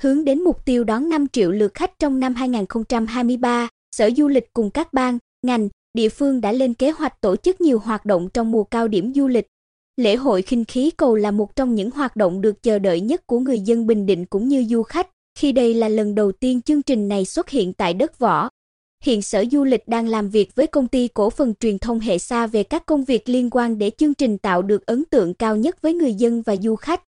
hướng đến mục tiêu đón 5 triệu lượt khách trong năm 2023, Sở Du lịch cùng các bang, ngành, địa phương đã lên kế hoạch tổ chức nhiều hoạt động trong mùa cao điểm du lịch. Lễ hội khinh khí cầu là một trong những hoạt động được chờ đợi nhất của người dân Bình Định cũng như du khách, khi đây là lần đầu tiên chương trình này xuất hiện tại đất võ. Hiện Sở Du lịch đang làm việc với công ty cổ phần truyền thông hệ xa về các công việc liên quan để chương trình tạo được ấn tượng cao nhất với người dân và du khách.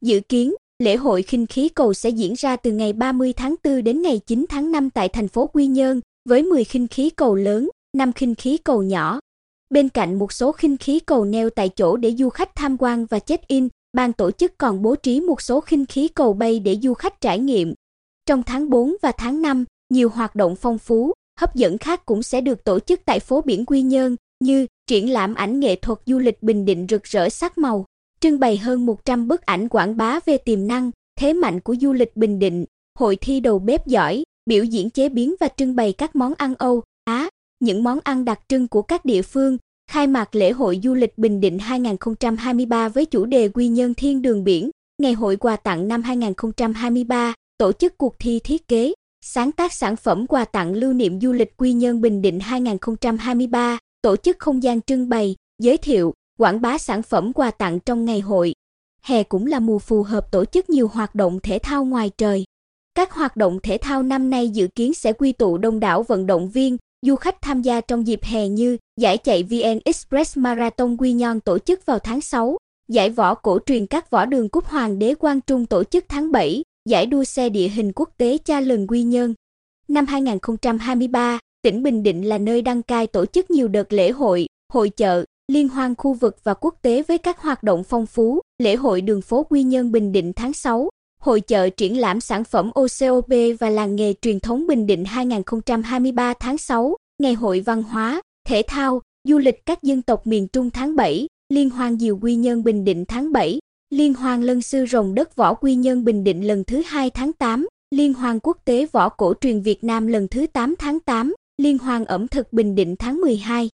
Dự kiến, lễ hội khinh khí cầu sẽ diễn ra từ ngày 30 tháng 4 đến ngày 9 tháng 5 tại thành phố Quy Nhơn, với 10 khinh khí cầu lớn, 5 khinh khí cầu nhỏ. Bên cạnh một số khinh khí cầu neo tại chỗ để du khách tham quan và check-in, ban tổ chức còn bố trí một số khinh khí cầu bay để du khách trải nghiệm. Trong tháng 4 và tháng 5, nhiều hoạt động phong phú, hấp dẫn khác cũng sẽ được tổ chức tại phố biển Quy Nhơn, như triển lãm ảnh nghệ thuật du lịch Bình Định rực rỡ sắc màu, trưng bày hơn 100 bức ảnh quảng bá về tiềm năng, thế mạnh của du lịch Bình Định, hội thi đầu bếp giỏi, biểu diễn chế biến và trưng bày các món ăn Âu, Á, những món ăn đặc trưng của các địa phương, khai mạc lễ hội du lịch Bình Định 2023 với chủ đề Quy Nhơn Thiên Đường Biển, Ngày hội quà tặng năm 2023, tổ chức cuộc thi thiết kế, sáng tác sản phẩm quà tặng lưu niệm du lịch Quy Nhơn Bình Định 2023, tổ chức không gian trưng bày, giới thiệu, quảng bá sản phẩm quà tặng trong ngày hội. Hè cũng là mùa phù hợp tổ chức nhiều hoạt động thể thao ngoài trời. Các hoạt động thể thao năm nay dự kiến sẽ quy tụ đông đảo vận động viên, du khách tham gia trong dịp hè như giải chạy VN Express Marathon Quy Nhơn tổ chức vào tháng 6, giải võ cổ truyền các võ đường cúp Hoàng đế Quang Trung tổ chức tháng 7, giải đua xe địa hình quốc tế Cha Lừng Quy Nhơn. Năm 2023, tỉnh Bình Định là nơi đăng cai tổ chức nhiều đợt lễ hội, hội chợ, liên hoan khu vực và quốc tế với các hoạt động phong phú, lễ hội đường phố Quy Nhơn Bình Định tháng 6, hội chợ triển lãm sản phẩm OCOP và làng nghề truyền thống Bình Định 2023 tháng 6, ngày hội văn hóa, thể thao, du lịch các dân tộc miền Trung tháng 7, liên hoan diều Quy Nhơn Bình Định tháng 7, liên hoan lân sư rồng đất võ Quy Nhơn Bình Định lần thứ 2 tháng 8, liên hoan quốc tế võ cổ truyền Việt Nam lần thứ 8 tháng 8, liên hoan ẩm thực Bình Định tháng 12.